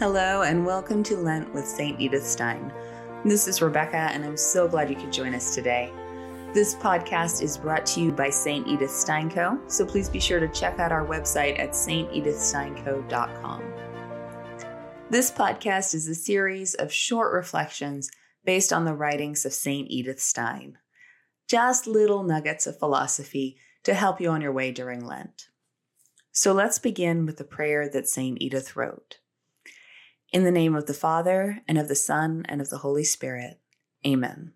Hello, and welcome to Lent with St. Edith Stein. This is Rebecca, and I'm so glad you could join us today. This podcast is brought to you by St. Edith Stein Co., so please be sure to check out our website at stedithsteinco.com. This podcast is a series of short reflections based on the writings of St. Edith Stein. Just little nuggets of philosophy to help you on your way during Lent. So let's begin with the prayer that St. Edith wrote. In the name of the Father, and of the Son, and of the Holy Spirit. Amen.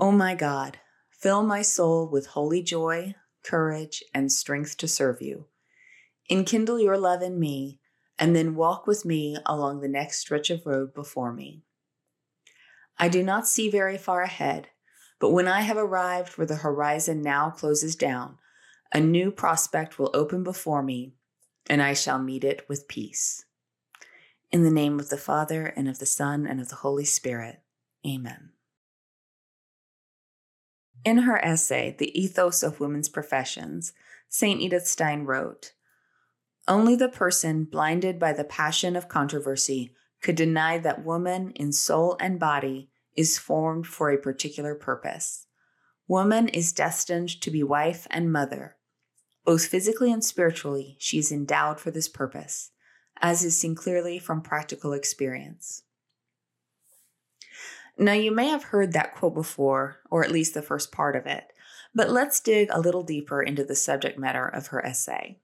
O my God, fill my soul with holy joy, courage, and strength to serve you. Enkindle your love in me, and then walk with me along the next stretch of road before me. I do not see very far ahead, but when I have arrived where the horizon now closes down, a new prospect will open before me, and I shall meet it with peace. In the name of the Father, and of the Son, and of the Holy Spirit. Amen. In her essay, The Ethos of Women's Professions, St. Edith Stein wrote Only the person blinded by the passion of controversy could deny that woman, in soul and body, is formed for a particular purpose. Woman is destined to be wife and mother. Both physically and spiritually, she is endowed for this purpose as is seen clearly from practical experience. Now, you may have heard that quote before, or at least the first part of it, but let's dig a little deeper into the subject matter of her essay.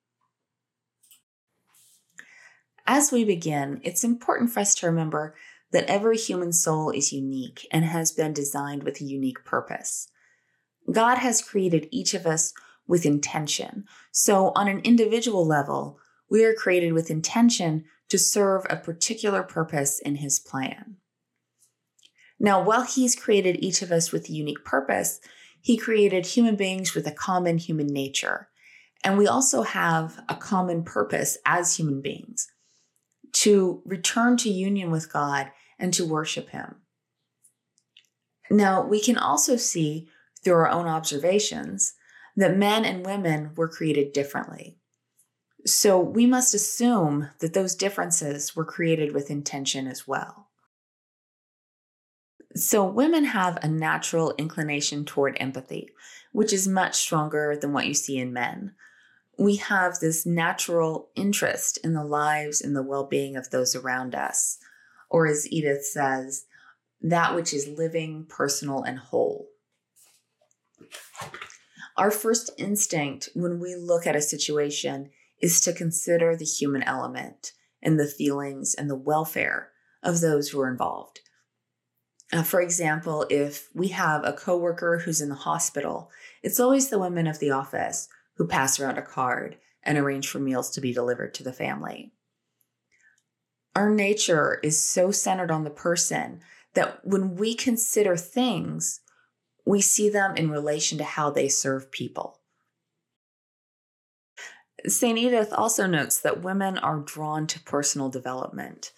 As we begin, it's important for us to remember that every human soul is unique and has been designed with a unique purpose. God has created each of us with intention. So, on an individual level, we are created with intention to serve a particular purpose in His plan. Now, while He's created each of us with a unique purpose, He created human beings with a common human nature. And we also have a common purpose as human beings to return to union with God and to worship Him. Now, we can also see through our own observations that men and women were created differently. So we must assume that those differences were created with intention as well. So women have a natural inclination toward empathy, which is much stronger than what you see in men. We have this natural interest in the lives and the well being of those around us, or as Edith says, that which is living, personal, and whole. Our first instinct when we look at a situation is to consider the human element and the feelings and the welfare of those who are involved. Uh, for example, if we have a coworker who's in the hospital, it's always the women of the office who pass around a card and arrange for meals to be delivered to the family. Our nature is so centered on the person that when we consider things, we see them in relation to how they serve people. St. Edith also notes that women are drawn to personal development.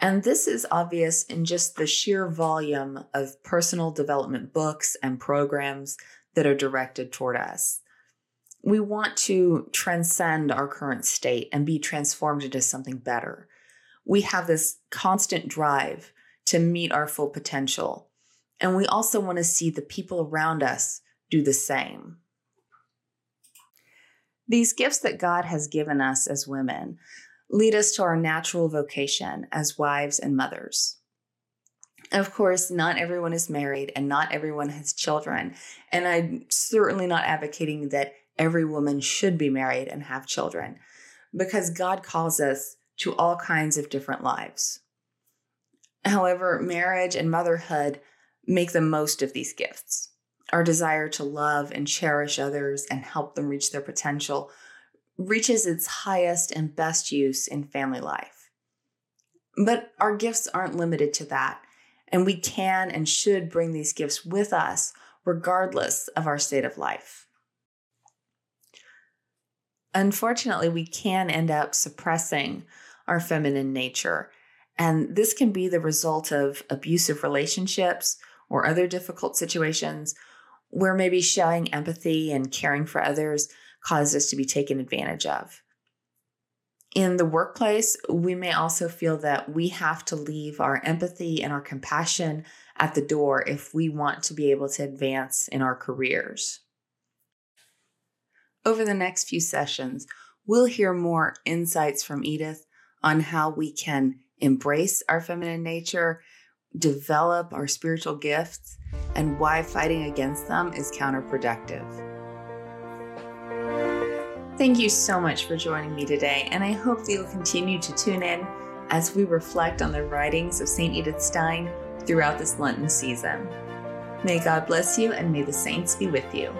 And this is obvious in just the sheer volume of personal development books and programs that are directed toward us. We want to transcend our current state and be transformed into something better. We have this constant drive to meet our full potential. And we also want to see the people around us do the same. These gifts that God has given us as women lead us to our natural vocation as wives and mothers. Of course, not everyone is married and not everyone has children. And I'm certainly not advocating that every woman should be married and have children because God calls us to all kinds of different lives. However, marriage and motherhood make the most of these gifts our desire to love and cherish others and help them reach their potential reaches its highest and best use in family life. But our gifts aren't limited to that, and we can and should bring these gifts with us regardless of our state of life. Unfortunately, we can end up suppressing our feminine nature, and this can be the result of abusive relationships or other difficult situations where maybe showing empathy and caring for others caused us to be taken advantage of. In the workplace, we may also feel that we have to leave our empathy and our compassion at the door if we want to be able to advance in our careers. Over the next few sessions, we'll hear more insights from Edith on how we can embrace our feminine nature, develop our spiritual gifts, and why fighting against them is counterproductive. Thank you so much for joining me today, and I hope that you'll continue to tune in as we reflect on the writings of St. Edith Stein throughout this Lenten season. May God bless you, and may the saints be with you.